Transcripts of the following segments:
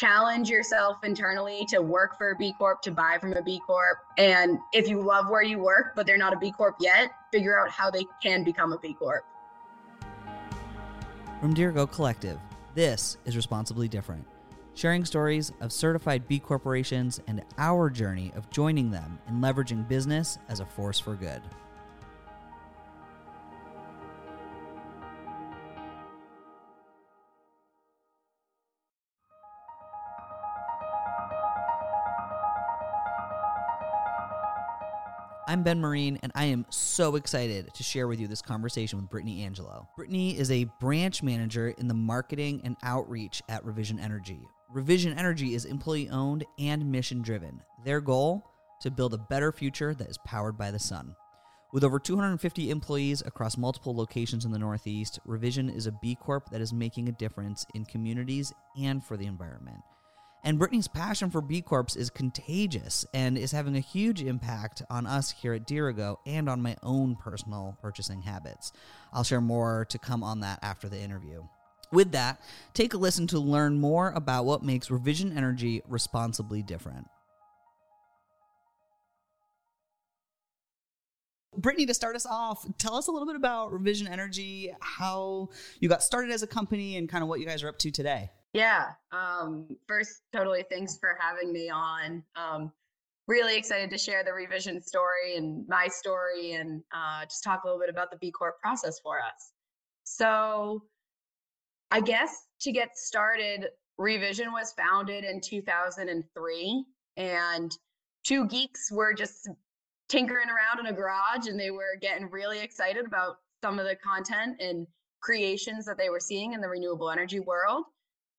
challenge yourself internally to work for a B Corp, to buy from a B Corp. And if you love where you work, but they're not a B Corp yet, figure out how they can become a B Corp. From Dirigo Collective, this is Responsibly Different, sharing stories of certified B corporations and our journey of joining them in leveraging business as a force for good. I'm Ben Marine, and I am so excited to share with you this conversation with Brittany Angelo. Brittany is a branch manager in the marketing and outreach at Revision Energy. Revision Energy is employee owned and mission driven. Their goal? To build a better future that is powered by the sun. With over 250 employees across multiple locations in the Northeast, Revision is a B Corp that is making a difference in communities and for the environment. And Brittany's passion for B Corps is contagious and is having a huge impact on us here at Dirigo and on my own personal purchasing habits. I'll share more to come on that after the interview. With that, take a listen to learn more about what makes Revision Energy responsibly different. Brittany, to start us off, tell us a little bit about Revision Energy, how you got started as a company, and kind of what you guys are up to today. Yeah. Um, first, totally thanks for having me on. Um, really excited to share the revision story and my story and uh, just talk a little bit about the B Corp process for us. So, I guess to get started, Revision was founded in 2003, and two geeks were just tinkering around in a garage and they were getting really excited about some of the content and creations that they were seeing in the renewable energy world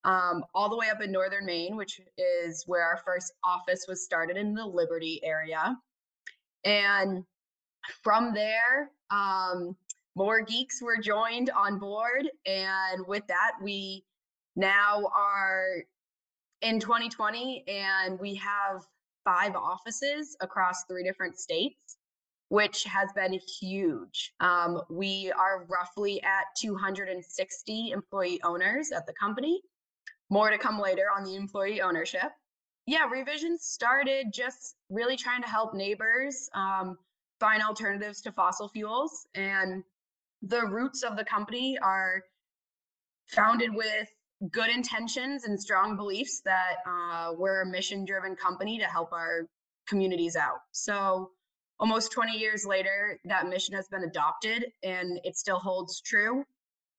um, all the way up in northern Maine, which is where our first office was started in the Liberty area. And from there, um, more geeks were joined on board. And with that, we now are in 2020 and we have five offices across three different states which has been huge. Um, we are roughly at 260 employee owners at the company, more to come later on the employee ownership. Yeah, Revision started just really trying to help neighbors um, find alternatives to fossil fuels. And the roots of the company are founded with good intentions and strong beliefs that uh, we're a mission driven company to help our communities out. So, almost 20 years later, that mission has been adopted and it still holds true.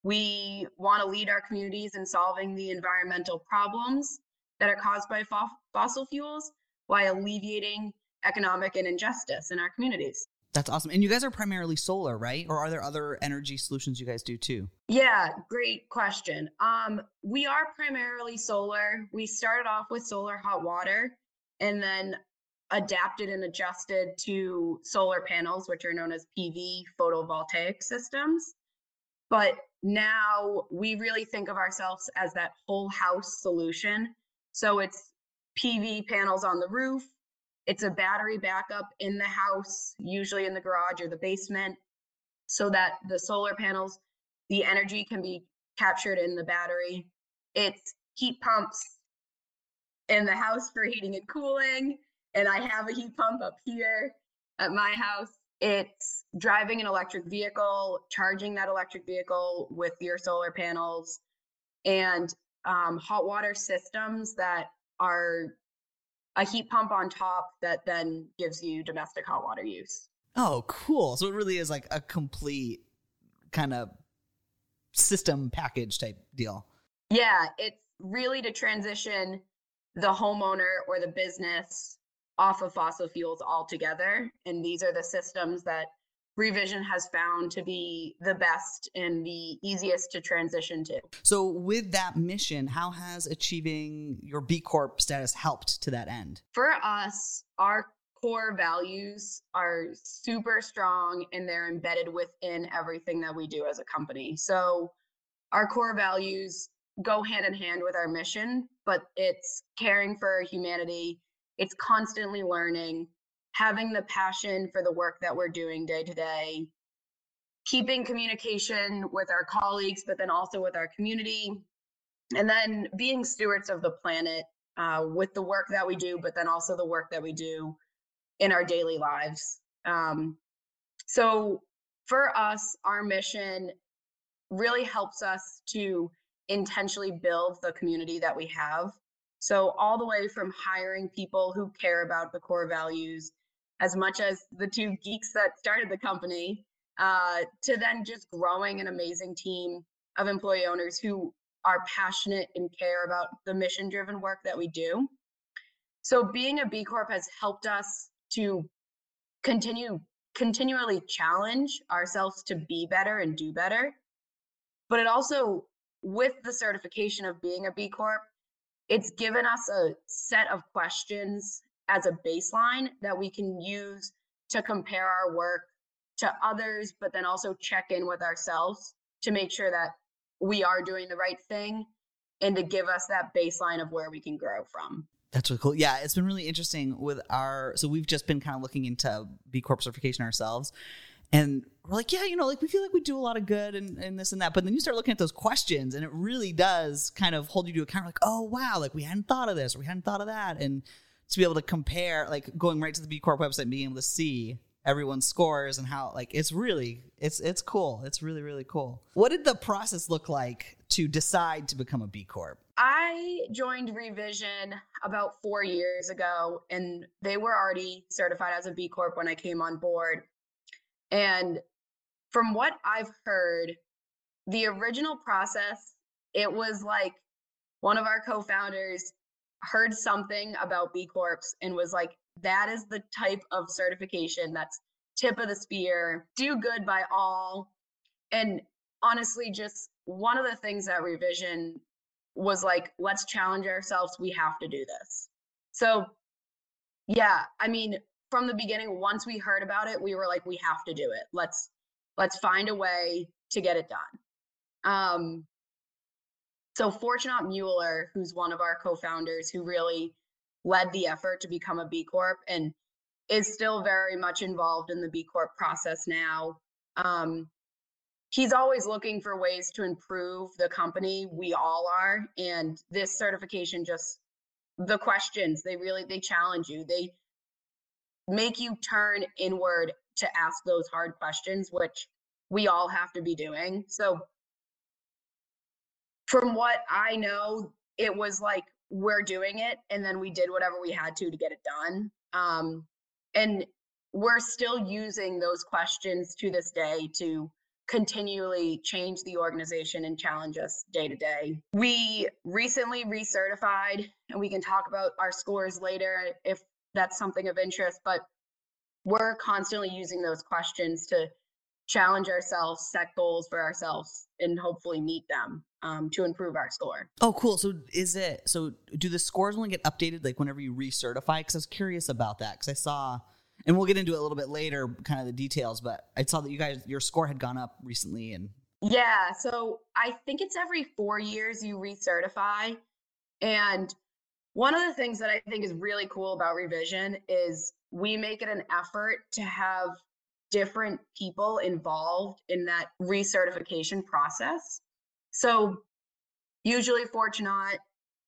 We want to lead our communities in solving the environmental problems that are caused by fo- fossil fuels while alleviating economic and injustice in our communities. That's awesome. And you guys are primarily solar, right? Or are there other energy solutions you guys do too? Yeah, great question. Um, we are primarily solar. We started off with solar hot water and then adapted and adjusted to solar panels, which are known as PV photovoltaic systems. But now we really think of ourselves as that whole house solution. So it's PV panels on the roof, it's a battery backup in the house, usually in the garage or the basement, so that the solar panels, the energy can be captured in the battery. It's heat pumps in the house for heating and cooling. And I have a heat pump up here at my house it's driving an electric vehicle, charging that electric vehicle with your solar panels, and um, hot water systems that are a heat pump on top that then gives you domestic hot water use. Oh, cool. So it really is like a complete kind of system package type deal. Yeah, it's really to transition the homeowner or the business off of fossil fuels altogether. And these are the systems that Revision has found to be the best and the easiest to transition to. So, with that mission, how has achieving your B Corp status helped to that end? For us, our core values are super strong and they're embedded within everything that we do as a company. So, our core values go hand in hand with our mission, but it's caring for humanity it's constantly learning, having the passion for the work that we're doing day to day, keeping communication with our colleagues, but then also with our community, and then being stewards of the planet uh, with the work that we do, but then also the work that we do in our daily lives. Um, so for us, our mission really helps us to intentionally build the community that we have. So, all the way from hiring people who care about the core values, as much as the two geeks that started the company, uh, to then just growing an amazing team of employee owners who are passionate and care about the mission driven work that we do. So, being a B Corp has helped us to continue continually challenge ourselves to be better and do better. But it also, with the certification of being a B Corp, it's given us a set of questions as a baseline that we can use to compare our work to others, but then also check in with ourselves to make sure that we are doing the right thing and to give us that baseline of where we can grow from. That's really cool. Yeah, it's been really interesting with our. So we've just been kind of looking into B Corp certification ourselves, and we're like, yeah, you know, like we feel like we do a lot of good and, and this and that. But then you start looking at those questions, and it really does kind of hold you to account. Like, oh wow, like we hadn't thought of this, or we hadn't thought of that, and to be able to compare, like going right to the B Corp website, and being able to see everyone's scores and how like it's really it's it's cool it's really really cool what did the process look like to decide to become a b corp i joined revision about four years ago and they were already certified as a b corp when i came on board and from what i've heard the original process it was like one of our co-founders heard something about b corps and was like that is the type of certification that's tip of the spear, do good by all. And honestly, just one of the things that revision was like, let's challenge ourselves. We have to do this. So, yeah, I mean, from the beginning, once we heard about it, we were like, we have to do it. Let's let's find a way to get it done. Um, so Fortunat Mueller, who's one of our co-founders, who really led the effort to become a B Corp and is still very much involved in the B Corp process now. Um, he's always looking for ways to improve the company. We all are. And this certification just the questions they really they challenge you they make you turn inward to ask those hard questions which we all have to be doing so from what i know it was like we're doing it and then we did whatever we had to to get it done um, and we're still using those questions to this day to continually change the organization and challenge us day to day. We recently recertified, and we can talk about our scores later if that's something of interest, but we're constantly using those questions to challenge ourselves, set goals for ourselves, and hopefully meet them um, to improve our score. Oh, cool. So is it so? Do the scores only get updated like whenever you recertify? Because I was curious about that because I saw, and we'll get into it a little bit later, kind of the details. But I saw that you guys your score had gone up recently, and yeah. So I think it's every four years you recertify, and one of the things that I think is really cool about revision is we make it an effort to have different people involved in that recertification process. So usually Fortunat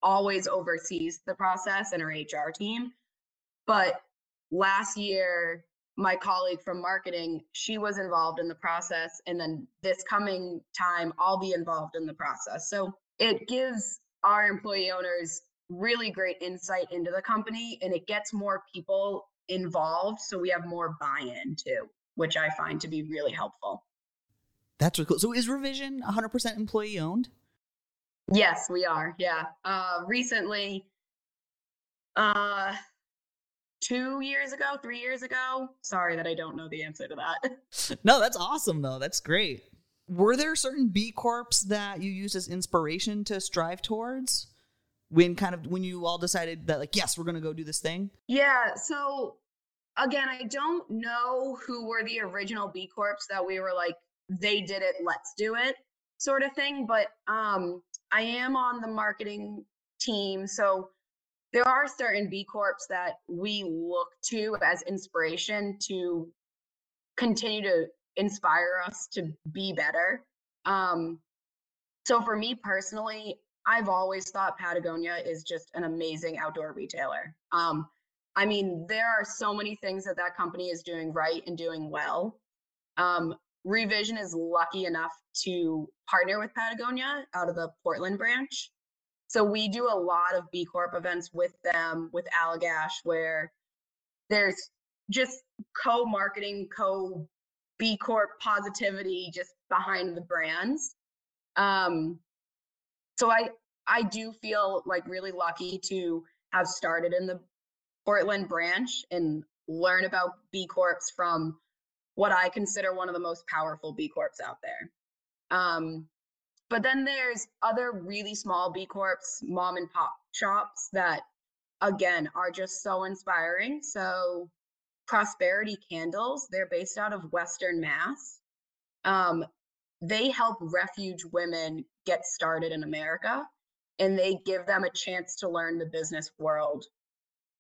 always oversees the process and our HR team. But last year, my colleague from marketing, she was involved in the process. And then this coming time, I'll be involved in the process. So it gives our employee owners really great insight into the company and it gets more people involved. So we have more buy in too, which I find to be really helpful. That's really cool. So is Revision 100% employee owned? Yes, we are. Yeah. Uh, recently, uh, two years ago, three years ago. Sorry that I don't know the answer to that. no, that's awesome though. That's great. Were there certain B corps that you used as inspiration to strive towards? When kind of when you all decided that like yes, we're to go do this thing? Yeah, so again, I don't know who were the original B corps that we were like they did it, let's do it sort of thing. But um, I am on the marketing team. So there are certain B Corps that we look to as inspiration to continue to inspire us to be better. Um, so for me personally, I've always thought Patagonia is just an amazing outdoor retailer. Um, I mean, there are so many things that that company is doing right and doing well. Um, Revision is lucky enough to partner with Patagonia out of the Portland branch. So we do a lot of B Corp events with them, with Allagash, where there's just co marketing, co B Corp positivity just behind the brands. Um, so I I do feel like really lucky to have started in the Portland branch and learn about B Corps from what I consider one of the most powerful B Corps out there. Um, but then there's other really small B Corps, mom and pop shops that, again, are just so inspiring. So, Prosperity Candles, they're based out of Western Mass. Um, they help refuge women get started in America and they give them a chance to learn the business world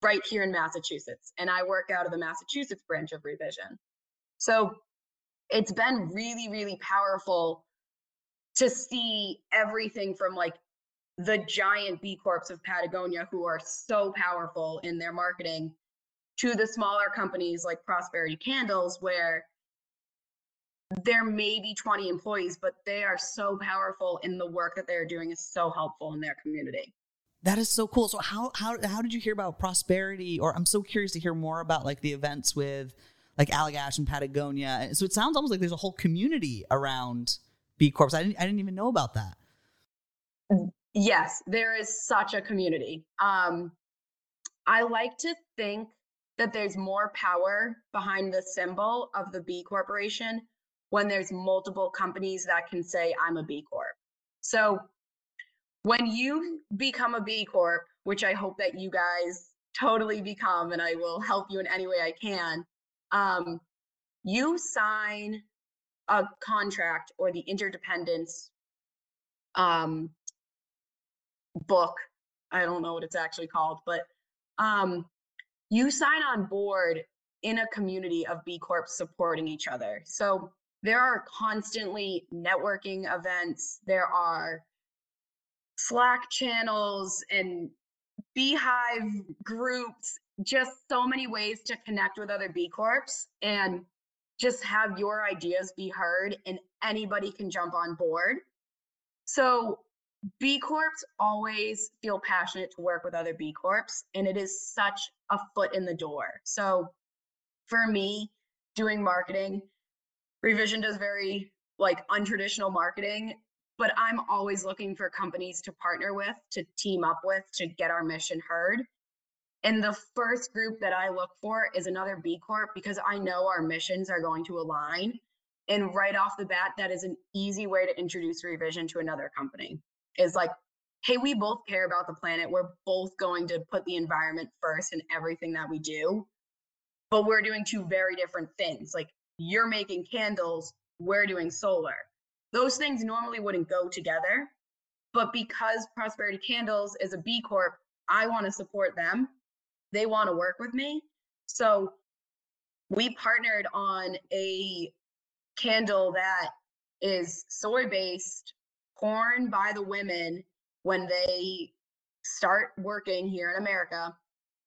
right here in Massachusetts. And I work out of the Massachusetts branch of Revision. So it's been really, really powerful to see everything from like the giant B Corps of Patagonia who are so powerful in their marketing to the smaller companies like Prosperity Candles, where there may be 20 employees, but they are so powerful in the work that they're doing is so helpful in their community. That is so cool. So how how how did you hear about prosperity? Or I'm so curious to hear more about like the events with like Allagash and Patagonia. So it sounds almost like there's a whole community around B Corps. I didn't I didn't even know about that. Yes, there is such a community. Um, I like to think that there's more power behind the symbol of the B Corporation when there's multiple companies that can say, I'm a B Corp. So when you become a B Corp, which I hope that you guys totally become, and I will help you in any way I can, um, you sign a contract or the interdependence um, book. I don't know what it's actually called, but um, you sign on board in a community of B Corps supporting each other. So there are constantly networking events, there are Slack channels and B Hive groups, just so many ways to connect with other B Corps and just have your ideas be heard and anybody can jump on board. So B Corps always feel passionate to work with other B Corps, and it is such a foot in the door. So for me, doing marketing, Revision does very like untraditional marketing, but I'm always looking for companies to partner with, to team up with, to get our mission heard. And the first group that I look for is another B Corp because I know our missions are going to align. And right off the bat, that is an easy way to introduce Revision to another company is like, hey, we both care about the planet. We're both going to put the environment first in everything that we do. But we're doing two very different things. Like you're making candles, we're doing solar. Those things normally wouldn't go together. But because Prosperity Candles is a B Corp, I want to support them. They want to work with me. So we partnered on a candle that is soy based porn by the women when they start working here in America.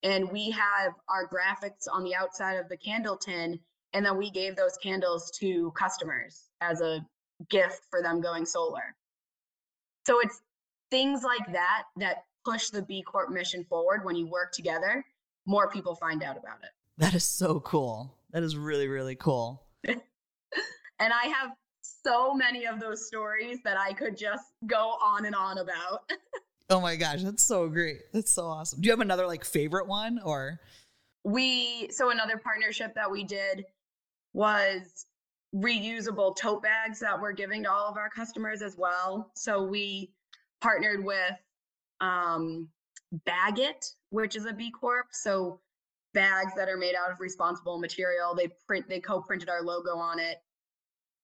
And we have our graphics on the outside of the candle tin. And then we gave those candles to customers as a gift for them going solar. So it's things like that that push the B Corp mission forward when you work together. More people find out about it. That is so cool. That is really, really cool. and I have so many of those stories that I could just go on and on about. oh my gosh, that's so great. That's so awesome. Do you have another like favorite one or? We, so another partnership that we did was reusable tote bags that we're giving to all of our customers as well. So we partnered with um, Baggit, which is a B Corp. So bags that are made out of responsible material. They print, they co-printed our logo on it.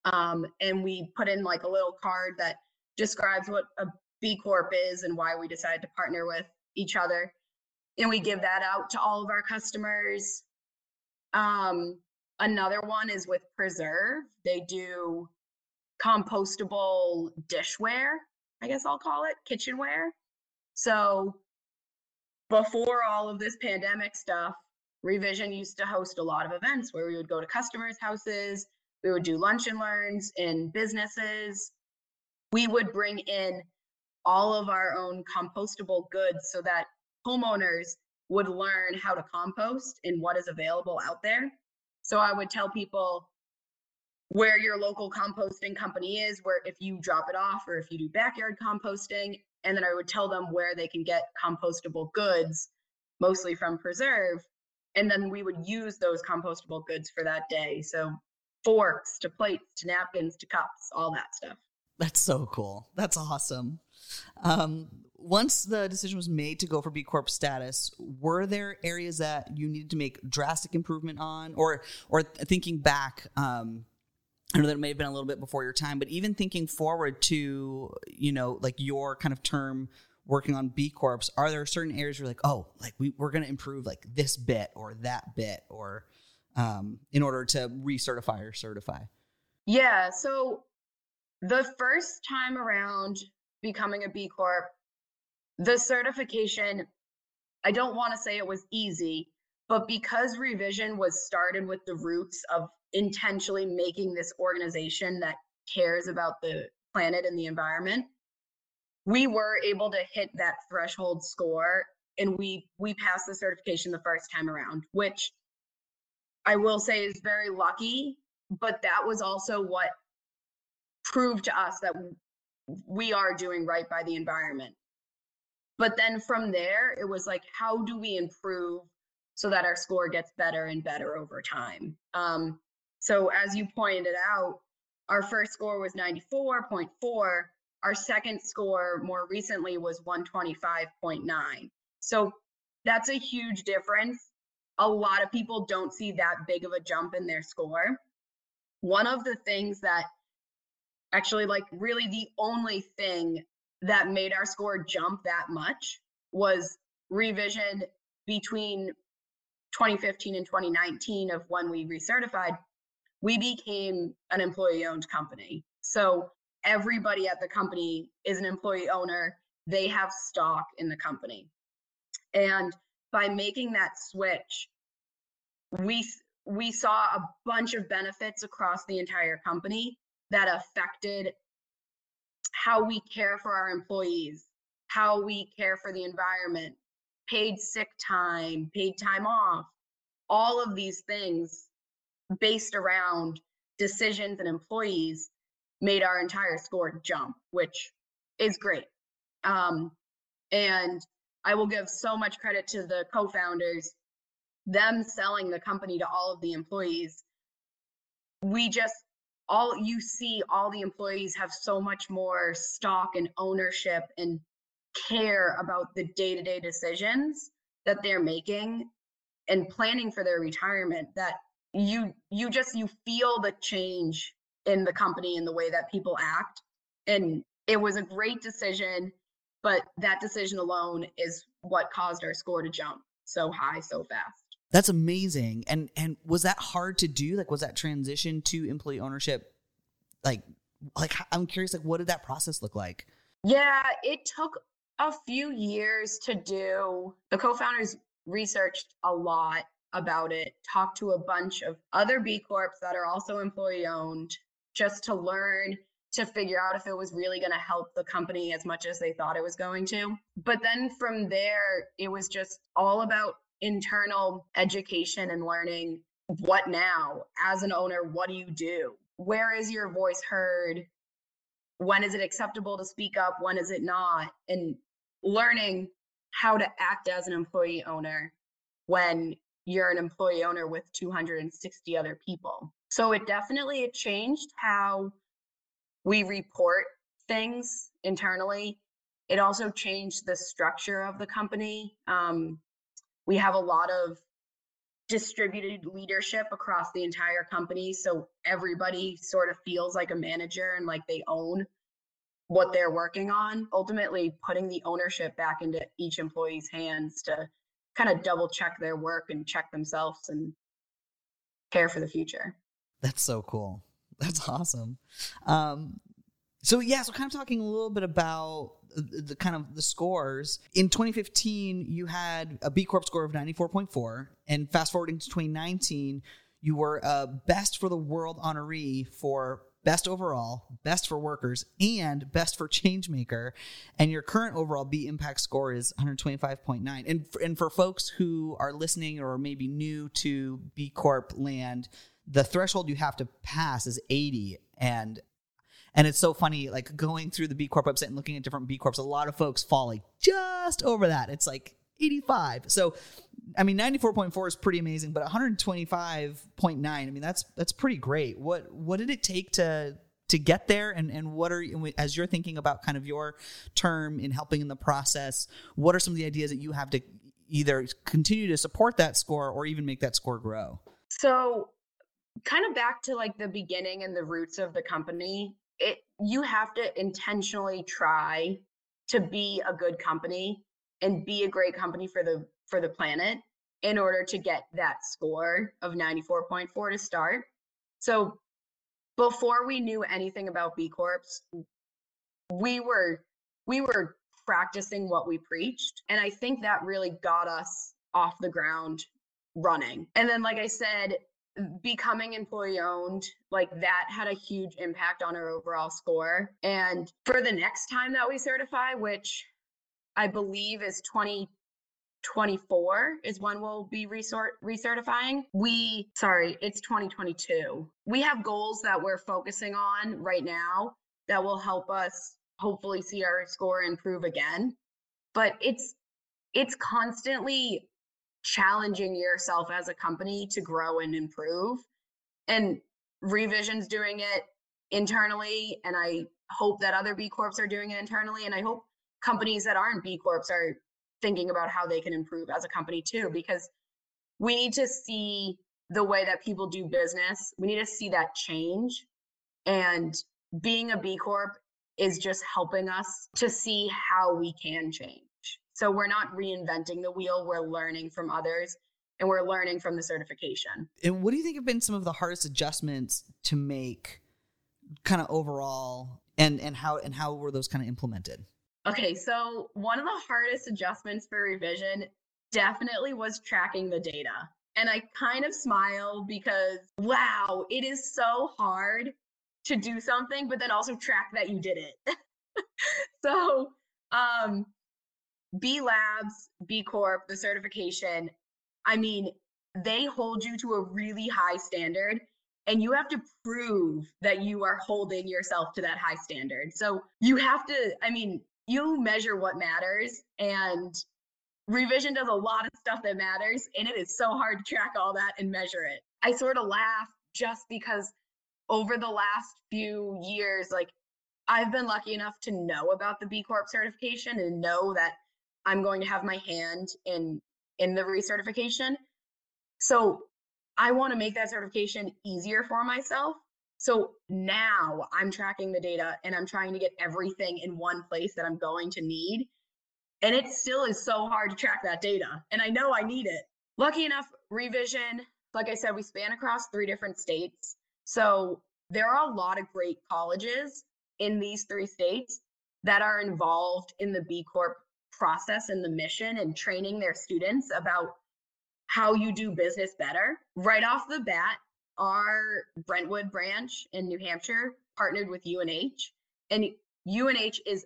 Um, and we put in like a little card that describes what a B Corp is and why we decided to partner with each other. And we give that out to all of our customers. Um, another one is with Preserve. They do compostable dishware. I guess I'll call it kitchenware. So before all of this pandemic stuff, Revision used to host a lot of events where we would go to customers' houses, we would do lunch and learns in businesses. We would bring in all of our own compostable goods so that homeowners would learn how to compost and what is available out there. So I would tell people where your local composting company is, where if you drop it off or if you do backyard composting, and then I would tell them where they can get compostable goods, mostly from Preserve, and then we would use those compostable goods for that day. So forks to plates to napkins to cups, all that stuff. That's so cool. That's awesome. Um, once the decision was made to go for B Corp status, were there areas that you needed to make drastic improvement on, or or thinking back? Um, I know that it may have been a little bit before your time, but even thinking forward to you know like your kind of term working on B Corps, are there certain areas where like, oh, like we, we're going to improve like this bit or that bit or um, in order to recertify or certify? Yeah. So the first time around becoming a B Corp, the certification, I don't want to say it was easy, but because revision was started with the roots of intentionally making this organization that cares about the planet and the environment, we were able to hit that threshold score and we we passed the certification the first time around, which I will say is very lucky, but that was also what proved to us that we are doing right by the environment. But then from there, it was like, how do we improve so that our score gets better and better over time? Um, so, as you pointed out, our first score was 94.4. Our second score more recently was 125.9. So, that's a huge difference. A lot of people don't see that big of a jump in their score. One of the things that actually, like, really the only thing that made our score jump that much was revision between 2015 and 2019 of when we recertified. We became an employee owned company. So everybody at the company is an employee owner. They have stock in the company. And by making that switch we we saw a bunch of benefits across the entire company that affected how we care for our employees, how we care for the environment, paid sick time, paid time off, all of these things based around decisions and employees made our entire score jump, which is great. Um, and I will give so much credit to the co founders, them selling the company to all of the employees. We just all you see all the employees have so much more stock and ownership and care about the day-to-day decisions that they're making and planning for their retirement that you you just you feel the change in the company and the way that people act. And it was a great decision but that decision alone is what caused our score to jump so high so fast that's amazing. And and was that hard to do? Like was that transition to employee ownership like like I'm curious like what did that process look like? Yeah, it took a few years to do. The co-founders researched a lot about it, talked to a bunch of other B Corps that are also employee owned just to learn to figure out if it was really going to help the company as much as they thought it was going to. But then from there, it was just all about internal education and learning what now as an owner what do you do? Where is your voice heard? When is it acceptable to speak up? When is it not? And learning how to act as an employee owner when you're an employee owner with 260 other people. So it definitely it changed how we report things internally. It also changed the structure of the company um, we have a lot of distributed leadership across the entire company. So everybody sort of feels like a manager and like they own what they're working on. Ultimately, putting the ownership back into each employee's hands to kind of double check their work and check themselves and care for the future. That's so cool. That's awesome. Um, So yeah, so kind of talking a little bit about the kind of the scores. In 2015, you had a B Corp score of 94.4, and fast forwarding to 2019, you were a best for the world honoree for best overall, best for workers, and best for changemaker. And your current overall B impact score is 125.9. And and for folks who are listening or maybe new to B Corp land, the threshold you have to pass is 80 and and it's so funny, like going through the B Corp website and looking at different B Corps, a lot of folks fall like just over that. It's like 85. So, I mean, 94.4 is pretty amazing, but 125.9, I mean, that's that's pretty great. What what did it take to to get there and and what are as you're thinking about kind of your term in helping in the process what are some of the ideas that you have to either continue to support that score or even make that score grow so kind of back to like the beginning and the roots of the company it you have to intentionally try to be a good company and be a great company for the for the planet in order to get that score of 94.4 to start. So before we knew anything about B Corps, we were we were practicing what we preached. And I think that really got us off the ground running. And then, like I said, becoming employee owned, like that had a huge impact on our overall score. And for the next time that we certify, which I believe is 2024 is when we'll be resort recertifying. We sorry, it's 2022. We have goals that we're focusing on right now that will help us hopefully see our score improve again. But it's it's constantly challenging yourself as a company to grow and improve. And Revision's doing it internally, and I hope that other B Corps are doing it internally. And I hope companies that aren't B Corps are thinking about how they can improve as a company too, because we need to see the way that people do business. We need to see that change. And being a B Corp is just helping us to see how we can change. So we're not reinventing the wheel, we're learning from others and we're learning from the certification. And what do you think have been some of the hardest adjustments to make kind of overall and and how and how were those kind of implemented? Okay, so one of the hardest adjustments for revision definitely was tracking the data. And I kind of smile because wow, it is so hard to do something but then also track that you did it. so, um B Labs, B Corp, the certification, I mean, they hold you to a really high standard and you have to prove that you are holding yourself to that high standard. So you have to, I mean, you measure what matters and revision does a lot of stuff that matters and it is so hard to track all that and measure it. I sort of laugh just because over the last few years, like I've been lucky enough to know about the B Corp certification and know that I'm going to have my hand in in the recertification. So I want to make that certification easier for myself. So now I'm tracking the data and I'm trying to get everything in one place that I'm going to need. And it still is so hard to track that data. And I know I need it. Lucky enough, revision, like I said, we span across three different states. So there are a lot of great colleges in these three states that are involved in the B Corp process and the mission and training their students about how you do business better. Right off the bat, our Brentwood branch in New Hampshire partnered with UNH, and UNH is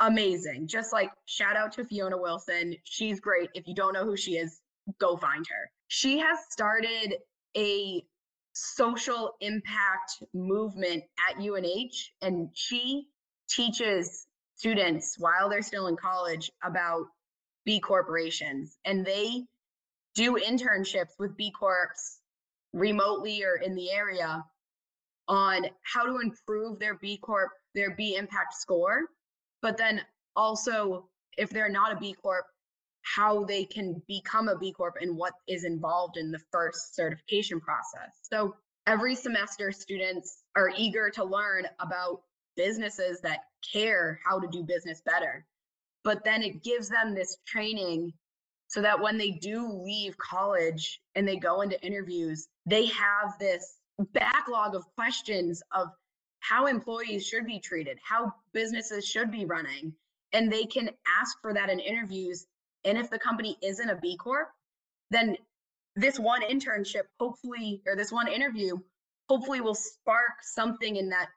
amazing. Just like shout out to Fiona Wilson. She's great. If you don't know who she is, go find her. She has started a social impact movement at UNH, and she teaches students while they're still in college about B corporations and they do internships with B Corps remotely or in the area on how to improve their B Corp, their B impact score, but then also if they're not a B Corp, how they can become a B Corp and what is involved in the first certification process. So every semester, students are eager to learn about businesses that care how to do business better. But then it gives them this training so that when they do leave college and they go into interviews, they have this backlog of questions of how employees should be treated, how businesses should be running. And they can ask for that in interviews. And if the company isn't a B Corp, then this one internship, hopefully, or this one interview, hopefully will spark something in that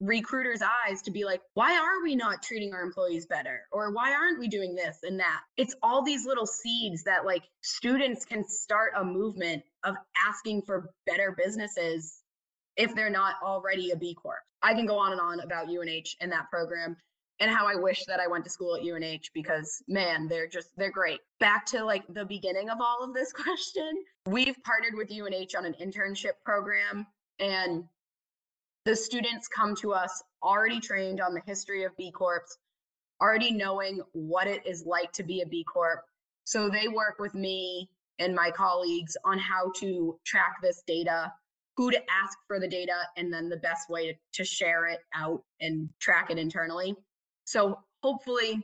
recruiters' eyes to be like, why are we not treating our employees better? Or why aren't we doing this and that? It's all these little seeds that like students can start a movement of asking for better businesses if they're not already a B Corp. I can go on and on about UNH and that program and how I wish that I went to school at UNH because man, they're just they're great. Back to like the beginning of all of this question, we've partnered with UNH on an internship program and the students come to us already trained on the history of B Corps, already knowing what it is like to be a B Corp. So they work with me and my colleagues on how to track this data, who to ask for the data, and then the best way to, share it out and track it internally. So hopefully,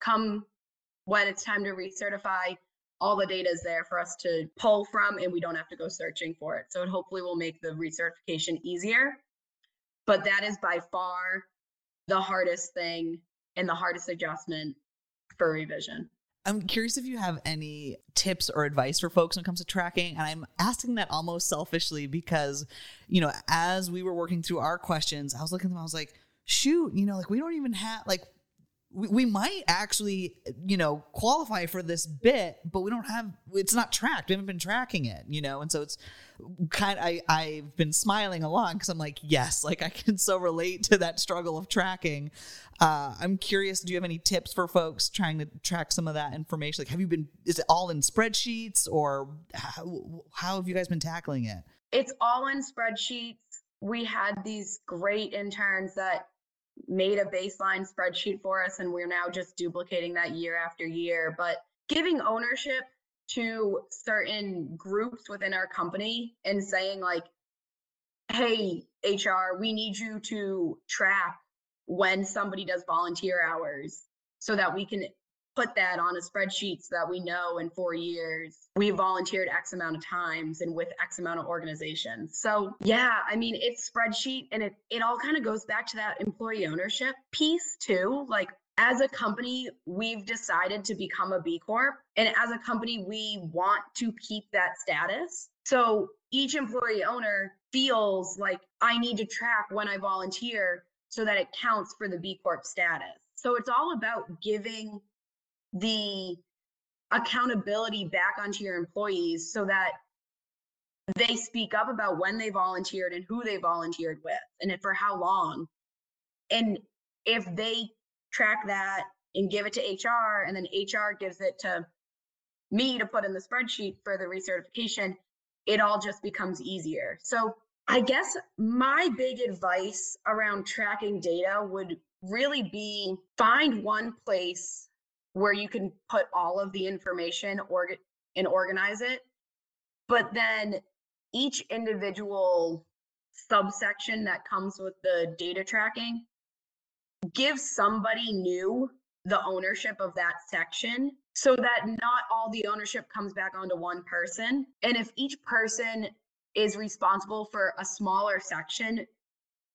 come when it's time to recertify, all the data is there for us to pull from and we don't have to go searching for it. So it hopefully will make the recertification easier but that is by far the hardest thing and the hardest adjustment for revision. I'm curious if you have any tips or advice for folks when it comes to tracking. And I'm asking that almost selfishly because, you know, as we were working through our questions, I was looking at them, I was like, shoot, you know, like we don't even have, like, we, we might actually, you know, qualify for this bit, but we don't have, it's not tracked. We haven't been tracking it, you know? And so it's kind of, I, I've been smiling along because I'm like, yes, like I can so relate to that struggle of tracking. Uh, I'm curious, do you have any tips for folks trying to track some of that information? Like, have you been, is it all in spreadsheets or how, how have you guys been tackling it? It's all in spreadsheets. We had these great interns that made a baseline spreadsheet for us and we're now just duplicating that year after year. But giving ownership to certain groups within our company and saying like hey hr we need you to track when somebody does volunteer hours so that we can put that on a spreadsheet so that we know in four years we volunteered X amount of times and with X amount of organizations. So yeah, I mean it's spreadsheet and it it all kind of goes back to that employee ownership piece too. Like as a company, we've decided to become a B Corp. And as a company, we want to keep that status. So each employee owner feels like I need to track when I volunteer so that it counts for the B Corp status. So it's all about giving the accountability back onto your employees so that they speak up about when they volunteered and who they volunteered with and for how long. And if they track that and give it to HR and then HR gives it to me to put in the spreadsheet for the recertification, it all just becomes easier. So I guess my big advice around tracking data would really be find one place where you can put all of the information or and organize it. But then each individual subsection that comes with the data tracking gives somebody new the ownership of that section so that not all the ownership comes back onto one person. And if each person is responsible for a smaller section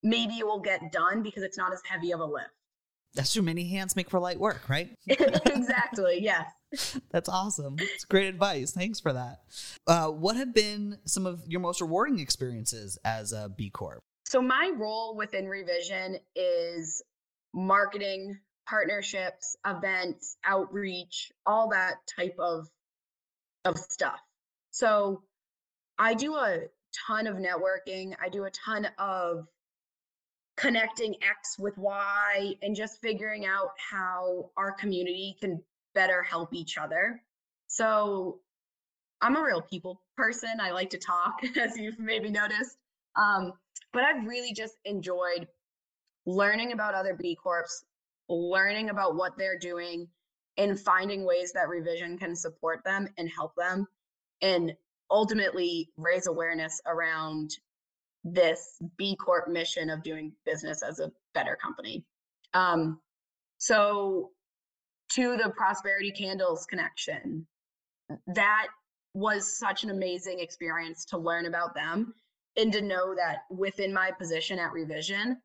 maybe it will get done because it's not as heavy of a lift that's true. Many hands make for light work, right? exactly. Yes. That's awesome. It's great advice. Thanks for that. Uh, what have been some of your most rewarding experiences as a B Corp? So, my role within Revision is marketing, partnerships, events, outreach, all that type of of stuff. So, I do a ton of networking. I do a ton of connecting X with Y and just figuring out how our community can better help each other. So I'm a real people person. I like to talk, as you've maybe noticed. Um, but I've really just enjoyed learning about other B Corps, learning about what they're doing, and finding ways that revision can support them and help them, and ultimately raise awareness around this B Corp mission of doing business as a better company. Um, so, to the Prosperity Candles connection, that was such an amazing experience to learn about them and to know that within my position at Revision,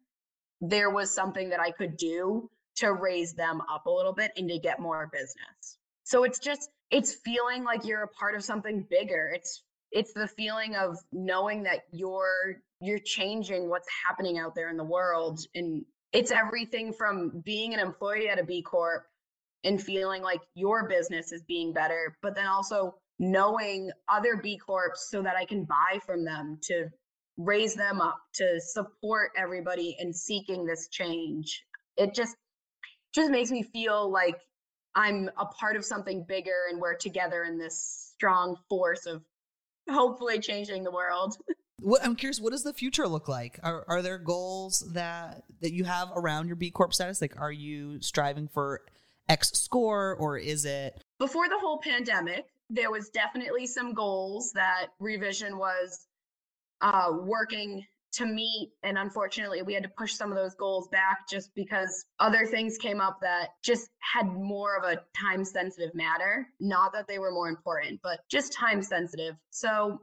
there was something that I could do to raise them up a little bit and to get more business. So it's just it's feeling like you're a part of something bigger. It's it's the feeling of knowing that you're you're changing what's happening out there in the world and it's everything from being an employee at a B Corp and feeling like your business is being better, but then also knowing other B Corps so that I can buy from them to raise them up, to support everybody in seeking this change. It just just makes me feel like I'm a part of something bigger and we're together in this strong force of hopefully changing the world. What, I'm curious, what does the future look like? Are, are there goals that that you have around your B Corp status? Like, are you striving for X score, or is it before the whole pandemic? There was definitely some goals that Revision was uh, working to meet. And unfortunately, we had to push some of those goals back just because other things came up that just had more of a time sensitive matter. Not that they were more important, but just time sensitive. So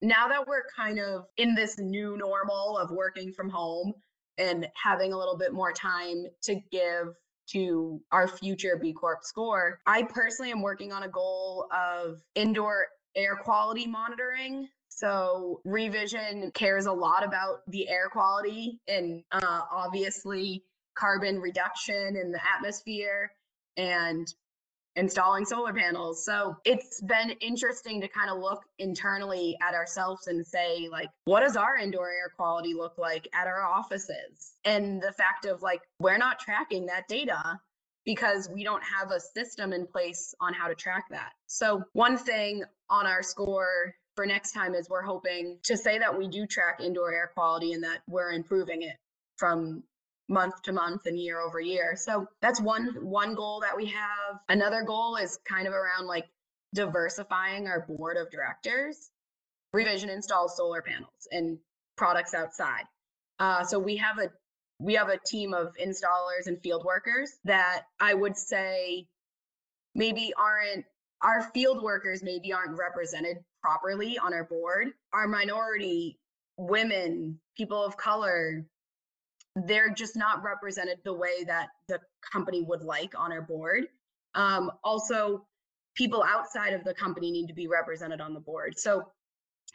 now that we're kind of in this new normal of working from home and having a little bit more time to give to our future B Corp score, I personally am working on a goal of indoor air quality monitoring. So, Revision cares a lot about the air quality and uh, obviously carbon reduction in the atmosphere. And installing solar panels. So it's been interesting to kind of look internally at ourselves and say, like, what does our indoor air quality look like at our offices? And the fact of like, we're not tracking that data because we don't have a system in place on how to track that. So, one thing on our score for next time is we're hoping to say that we do track indoor air quality and that we're improving it from month to month and year over year. So that's one one goal that we have. Another goal is kind of around like diversifying our board of directors. Revision installs solar panels and products outside. Uh, so we have a we have a team of installers and field workers that I would say maybe aren't our field workers maybe aren't represented properly on our board. Our minority women, people of color, they're just not represented the way that the company would like on our board. Um, also, people outside of the company need to be represented on the board. So,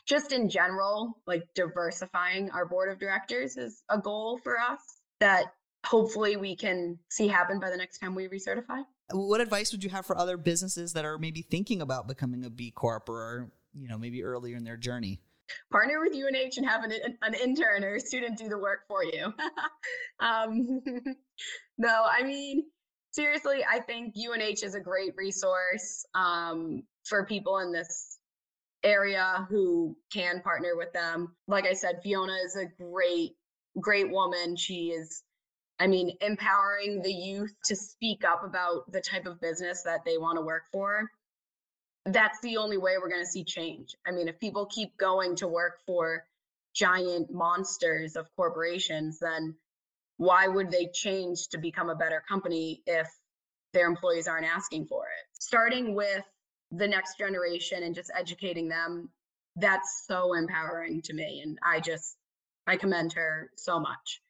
just in general, like diversifying our board of directors is a goal for us that hopefully we can see happen by the next time we recertify. What advice would you have for other businesses that are maybe thinking about becoming a B Corp or, you know, maybe earlier in their journey? partner with UNH and have an, an intern or a student do the work for you. um, no, I mean, seriously, I think UNH is a great resource um, for people in this area who can partner with them. Like I said, Fiona is a great, great woman. She is, I mean, empowering the youth to speak up about the type of business that they want to work for that's the only way we're going to see change. I mean, if people keep going to work for giant monsters of corporations, then why would they change to become a better company if their employees aren't asking for it? Starting with the next generation and just educating them, that's so empowering to me. And I just, I commend her so much.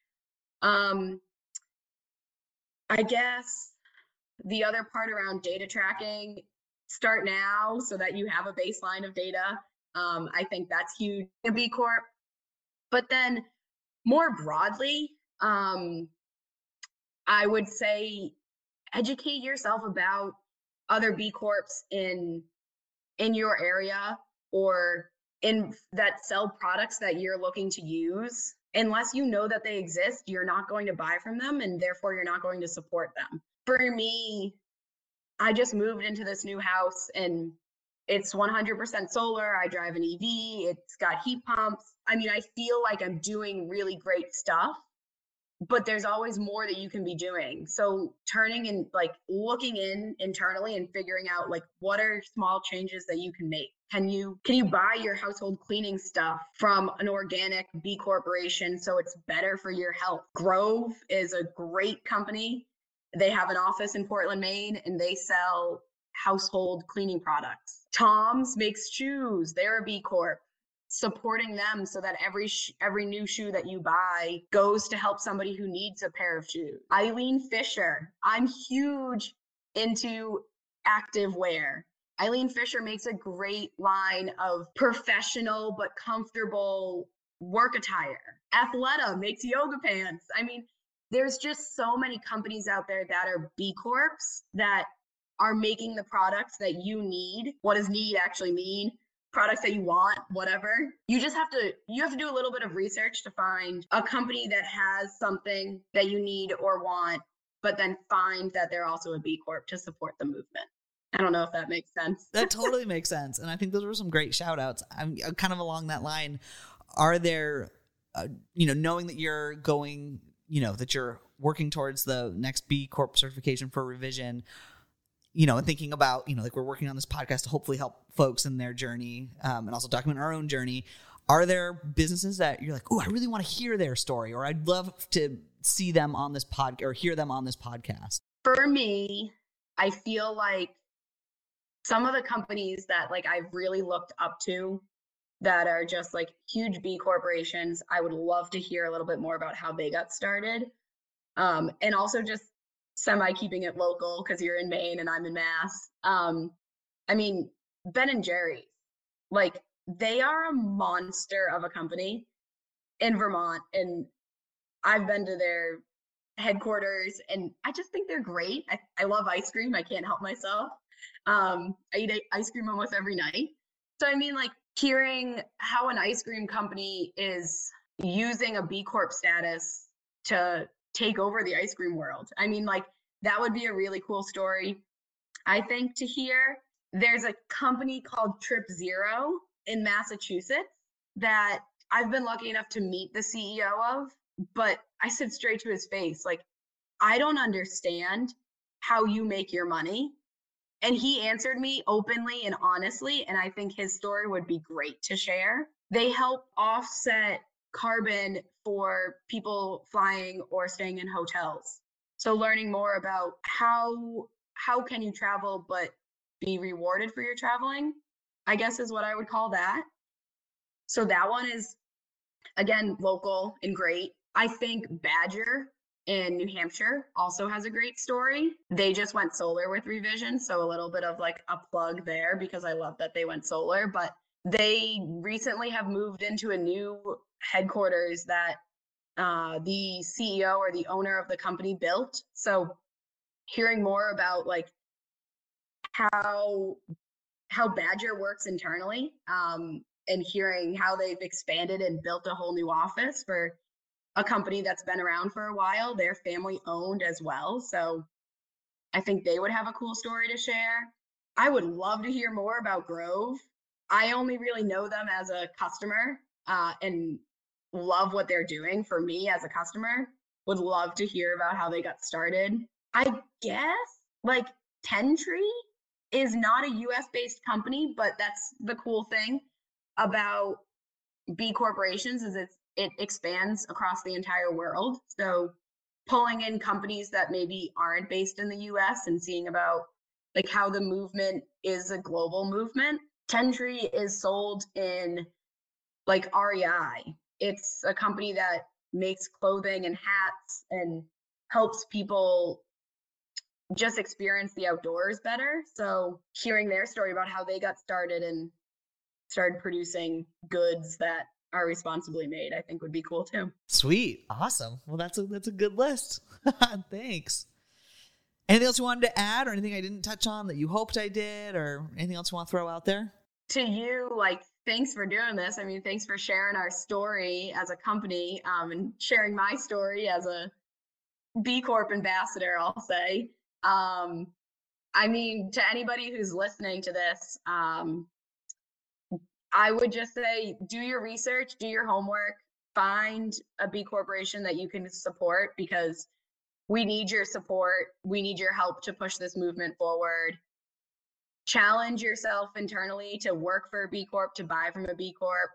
Um, I guess the other part around data tracking start now so that you have a baseline of data. Um, I think that's huge in B Corp. But then more broadly, um, I would say educate yourself about other B Corps in in your area or in that sell products that you're looking to use. Unless you know that they exist, you're not going to buy from them and therefore you're not going to support them. For me, I just moved into this new house and it's 100% solar. I drive an EV. It's got heat pumps. I mean, I feel like I'm doing really great stuff, but there's always more that you can be doing. So turning and like looking in internally and figuring out like what are small changes that you can make. Can you can you buy your household cleaning stuff from an organic B corporation so it's better for your health? Grove is a great company they have an office in Portland, Maine, and they sell household cleaning products. Tom's makes shoes. They're a B Corp. supporting them so that every sh- every new shoe that you buy goes to help somebody who needs a pair of shoes. Eileen Fisher, I'm huge into active wear. Eileen Fisher makes a great line of professional but comfortable work attire. Athleta makes yoga pants. I mean, there's just so many companies out there that are B Corps that are making the products that you need. What does need actually mean? products that you want whatever you just have to you have to do a little bit of research to find a company that has something that you need or want but then find that they're also a b corp to support the movement i don't know if that makes sense that totally makes sense and i think those were some great shout outs i'm uh, kind of along that line are there uh, you know knowing that you're going you know that you're working towards the next b corp certification for revision you know, and thinking about, you know, like we're working on this podcast to hopefully help folks in their journey um, and also document our own journey. Are there businesses that you're like, oh, I really want to hear their story, or I'd love to see them on this pod or hear them on this podcast? For me, I feel like some of the companies that like I've really looked up to that are just like huge B corporations, I would love to hear a little bit more about how they got started. Um, and also just semi keeping it local because you're in Maine and I'm in Mass. Um, I mean, Ben and Jerry's, like they are a monster of a company in Vermont, and I've been to their headquarters, and I just think they're great. I, I love ice cream. I can't help myself. Um, I eat ice cream almost every night. So I mean, like hearing how an ice cream company is using a B Corp status to take over the ice cream world. I mean, like that would be a really cool story. I think to hear there's a company called Trip Zero in Massachusetts that I've been lucky enough to meet the CEO of, but I said straight to his face, like, I don't understand how you make your money. And he answered me openly and honestly. And I think his story would be great to share. They help offset carbon for people flying or staying in hotels. So learning more about how how can you travel but be rewarded for your traveling, I guess is what I would call that. So that one is again local and great. I think Badger in New Hampshire also has a great story. They just went solar with Revision, so a little bit of like a plug there because I love that they went solar, but they recently have moved into a new headquarters that uh, the CEO or the owner of the company built. So hearing more about like how how Badger works internally um, and hearing how they've expanded and built a whole new office for a company that's been around for a while. They're family owned as well. So I think they would have a cool story to share. I would love to hear more about Grove. I only really know them as a customer uh, and love what they're doing for me as a customer. Would love to hear about how they got started. I guess like Ten Tree is not a US based company, but that's the cool thing about B corporations is it's it expands across the entire world. So pulling in companies that maybe aren't based in the US and seeing about like how the movement is a global movement. Ten Tree is sold in like REI it's a company that makes clothing and hats and helps people just experience the outdoors better. So hearing their story about how they got started and started producing goods that are responsibly made, I think would be cool too. Sweet. Awesome. Well that's a that's a good list. Thanks. Anything else you wanted to add or anything I didn't touch on that you hoped I did or anything else you want to throw out there? To you, like thanks for doing this. I mean, thanks for sharing our story as a company um, and sharing my story as a B Corp ambassador, I'll say. Um, I mean, to anybody who's listening to this, um, I would just say do your research, do your homework, find a B corporation that you can support because we need your support. We need your help to push this movement forward challenge yourself internally to work for a B Corp, to buy from a B Corp.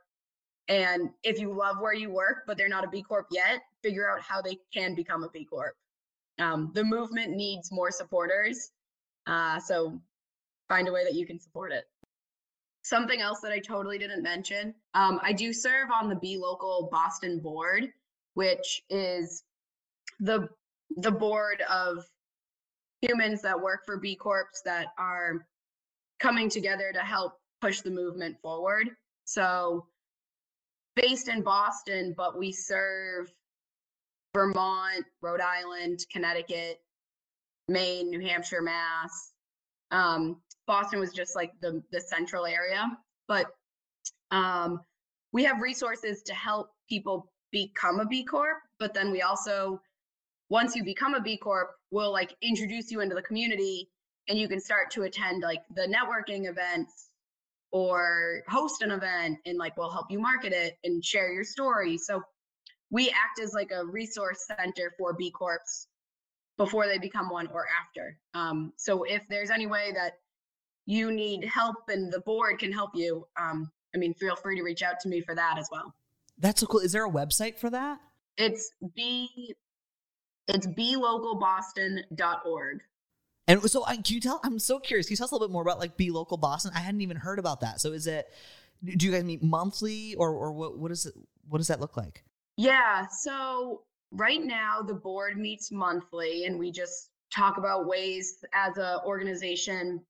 And if you love where you work, but they're not a B Corp yet, figure out how they can become a B Corp. Um, the movement needs more supporters. Uh, so find a way that you can support it. Something else that I totally didn't mention. Um, I do serve on the B Local Boston board, which is the the board of humans that work for B Corps that are coming together to help push the movement forward. So, based in Boston, but we serve Vermont, Rhode Island, Connecticut, Maine, New Hampshire, Mass. Um, Boston was just like the the central area, but um, we have resources to help people become a B Corp. But then we also, once you become a B Corp, we'll like introduce you into the community, and you can start to attend like the networking events or host an event, and like we'll help you market it and share your story. So we act as like a resource center for B Corps before they become one or after. Um, so if there's any way that you need help and the board can help you, um, I mean, feel free to reach out to me for that as well. That's so cool. Is there a website for that? It's b it's blocalboston.org. And so, I, can you tell? I'm so curious. Can you tell us a little bit more about like B Local Boston? I hadn't even heard about that. So, is it? Do you guys meet monthly, or or what? What is it? What does that look like? Yeah. So right now the board meets monthly, and we just talk about ways as a organization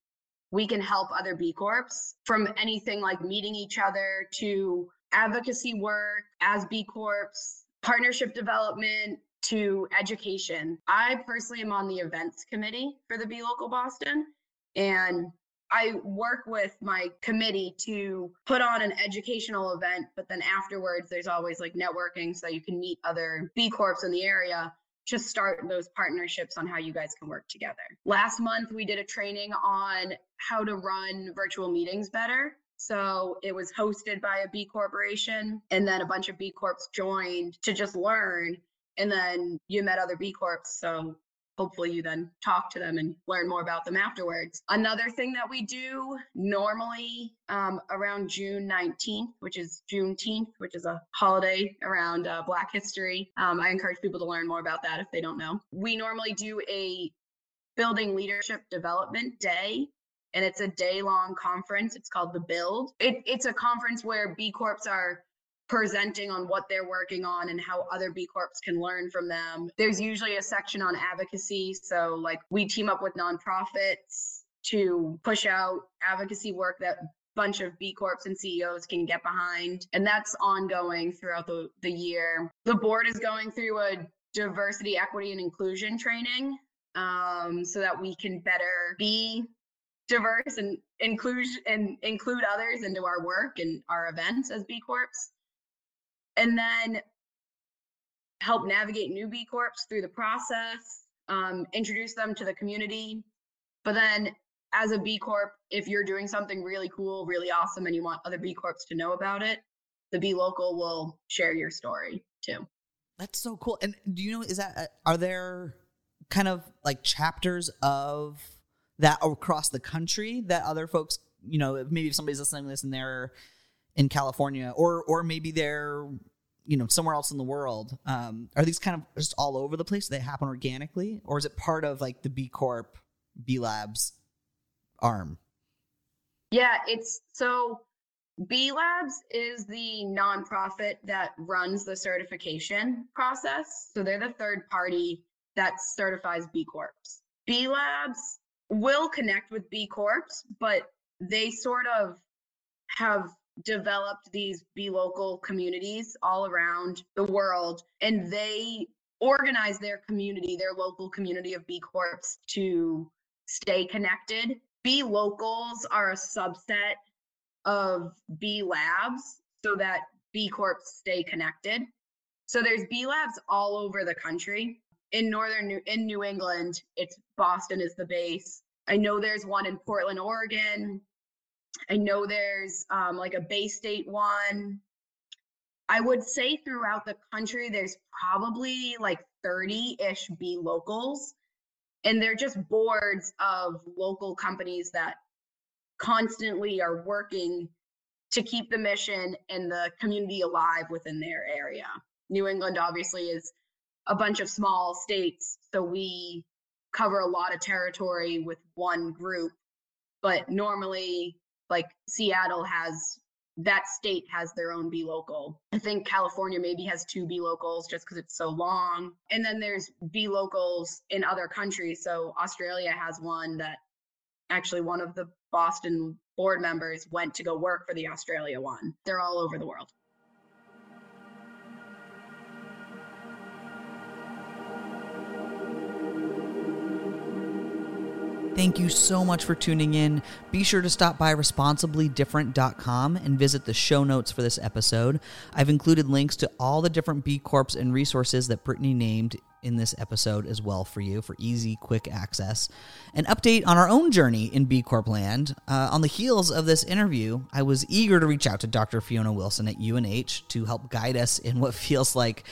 we can help other B Corps from anything like meeting each other to advocacy work as B Corps, partnership development to education. I personally am on the events committee for the B Local Boston. And I work with my committee to put on an educational event, but then afterwards, there's always like networking so you can meet other B Corps in the area to start those partnerships on how you guys can work together. Last month, we did a training on how to run virtual meetings better. So it was hosted by a B corporation, and then a bunch of B Corps joined to just learn. And then you met other B Corps. So hopefully you then talk to them and learn more about them afterwards. Another thing that we do normally um, around June 19th, which is Juneteenth, which is a holiday around uh, Black history. Um, I encourage people to learn more about that if they don't know. We normally do a building leadership development day and it's a day long conference. It's called the Build. It, it's a conference where B Corps are presenting on what they're working on and how other B Corps can learn from them. There's usually a section on advocacy. So, like, we team up with nonprofits to push out advocacy work that bunch of B Corps and CEOs can get behind. And that's ongoing throughout the, the year. The board is going through a diversity, equity, and inclusion training um, so that we can better be diverse and include and include others into our work and our events as B Corps and then help navigate new B Corps through the process, um, introduce them to the community. But then, as a B Corp, if you're doing something really cool, really awesome, and you want other B Corps to know about it, the B Local will share your story too. That's so cool. And do you know, is that, uh, are there kind of like chapters of that across the country that other folks, you know, maybe if somebody's listening to this and they're in California, or or maybe they're you know somewhere else in the world. Um, are these kind of just all over the place? Do they happen organically, or is it part of like the B Corp, B Labs arm? Yeah, it's so B Labs is the nonprofit that runs the certification process. So they're the third party that certifies B Corps. B Labs will connect with B Corps, but they sort of have developed these B local communities all around the world, and they organize their community, their local community of B Corps to stay connected. B locals are a subset of B labs so that B Corps stay connected. So there's B labs all over the country. In northern New, in New England, it's Boston is the base. I know there's one in Portland, Oregon. I know there's um, like a Bay State one. I would say throughout the country, there's probably like 30 ish B locals. And they're just boards of local companies that constantly are working to keep the mission and the community alive within their area. New England obviously is a bunch of small states, so we cover a lot of territory with one group. But normally like Seattle has that state has their own B local. I think California maybe has two B locals just because it's so long. And then there's B locals in other countries. So Australia has one that actually one of the Boston board members went to go work for the Australia one. They're all over the world. Thank you so much for tuning in. Be sure to stop by responsiblydifferent.com and visit the show notes for this episode. I've included links to all the different B Corps and resources that Brittany named in this episode as well for you for easy, quick access. An update on our own journey in B Corp land. Uh, on the heels of this interview, I was eager to reach out to Dr. Fiona Wilson at UNH to help guide us in what feels like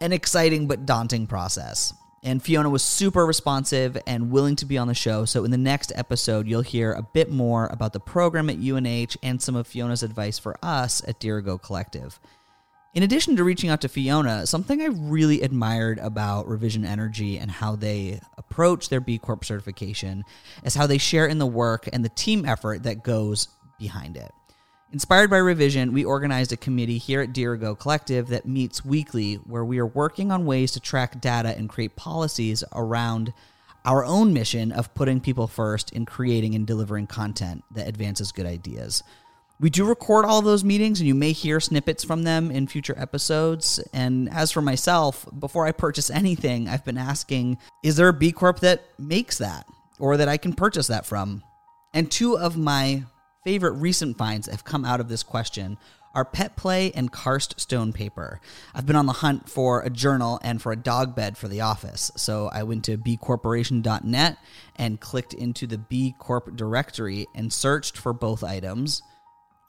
an exciting but daunting process. And Fiona was super responsive and willing to be on the show. So, in the next episode, you'll hear a bit more about the program at UNH and some of Fiona's advice for us at Dirigo Collective. In addition to reaching out to Fiona, something I really admired about Revision Energy and how they approach their B Corp certification is how they share in the work and the team effort that goes behind it. Inspired by Revision, we organized a committee here at Dirigo Collective that meets weekly where we are working on ways to track data and create policies around our own mission of putting people first in creating and delivering content that advances good ideas. We do record all those meetings, and you may hear snippets from them in future episodes. And as for myself, before I purchase anything, I've been asking is there a B Corp that makes that or that I can purchase that from? And two of my favorite recent finds have come out of this question are pet play and karst stone paper. I've been on the hunt for a journal and for a dog bed for the office. So I went to bcorporation.net and clicked into the B Corp directory and searched for both items.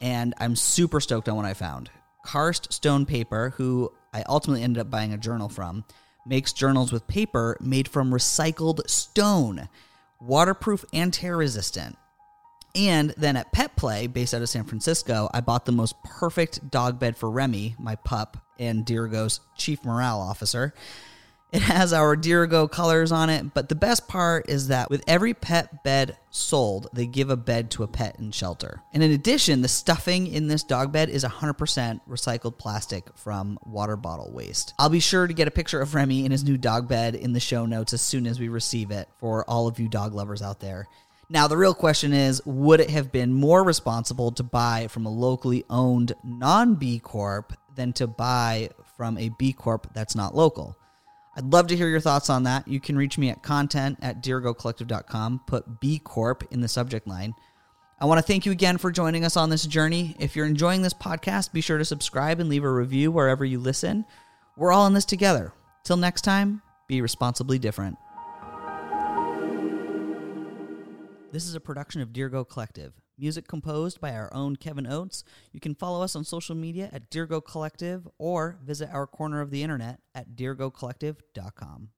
And I'm super stoked on what I found. Karst Stone Paper, who I ultimately ended up buying a journal from, makes journals with paper made from recycled stone, waterproof and tear resistant. And then at Pet Play, based out of San Francisco, I bought the most perfect dog bed for Remy, my pup, and Dirigo's chief morale officer. It has our Dirigo colors on it, but the best part is that with every pet bed sold, they give a bed to a pet in shelter. And in addition, the stuffing in this dog bed is 100% recycled plastic from water bottle waste. I'll be sure to get a picture of Remy in his new dog bed in the show notes as soon as we receive it for all of you dog lovers out there. Now, the real question is would it have been more responsible to buy from a locally owned non B Corp than to buy from a B Corp that's not local? I'd love to hear your thoughts on that. You can reach me at content at dirigocollective.com. Put B Corp in the subject line. I want to thank you again for joining us on this journey. If you're enjoying this podcast, be sure to subscribe and leave a review wherever you listen. We're all in this together. Till next time, be responsibly different. This is a production of Dirigo Collective. Music composed by our own Kevin Oates. You can follow us on social media at Dirigo Collective or visit our corner of the internet at dirigocollective.com.